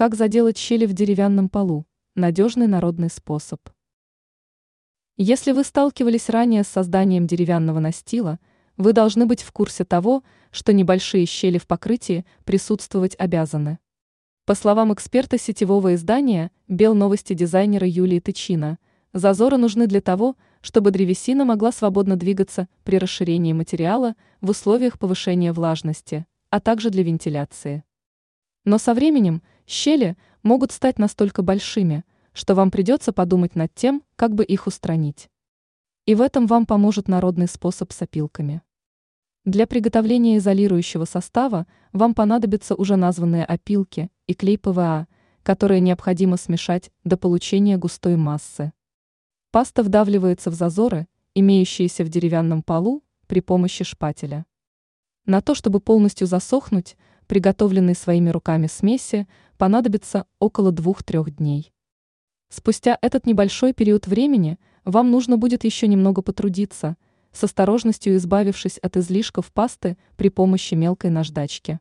Как заделать щели в деревянном полу? Надежный народный способ. Если вы сталкивались ранее с созданием деревянного настила, вы должны быть в курсе того, что небольшие щели в покрытии присутствовать обязаны. По словам эксперта сетевого издания «Бел новости» дизайнера Юлии Тычина, зазоры нужны для того, чтобы древесина могла свободно двигаться при расширении материала в условиях повышения влажности, а также для вентиляции. Но со временем щели могут стать настолько большими, что вам придется подумать над тем, как бы их устранить. И в этом вам поможет народный способ с опилками. Для приготовления изолирующего состава вам понадобятся уже названные опилки и клей ПВА, которые необходимо смешать до получения густой массы. Паста вдавливается в зазоры, имеющиеся в деревянном полу, при помощи шпателя. На то, чтобы полностью засохнуть, приготовленной своими руками смеси, понадобится около 2-3 дней. Спустя этот небольшой период времени вам нужно будет еще немного потрудиться, с осторожностью избавившись от излишков пасты при помощи мелкой наждачки.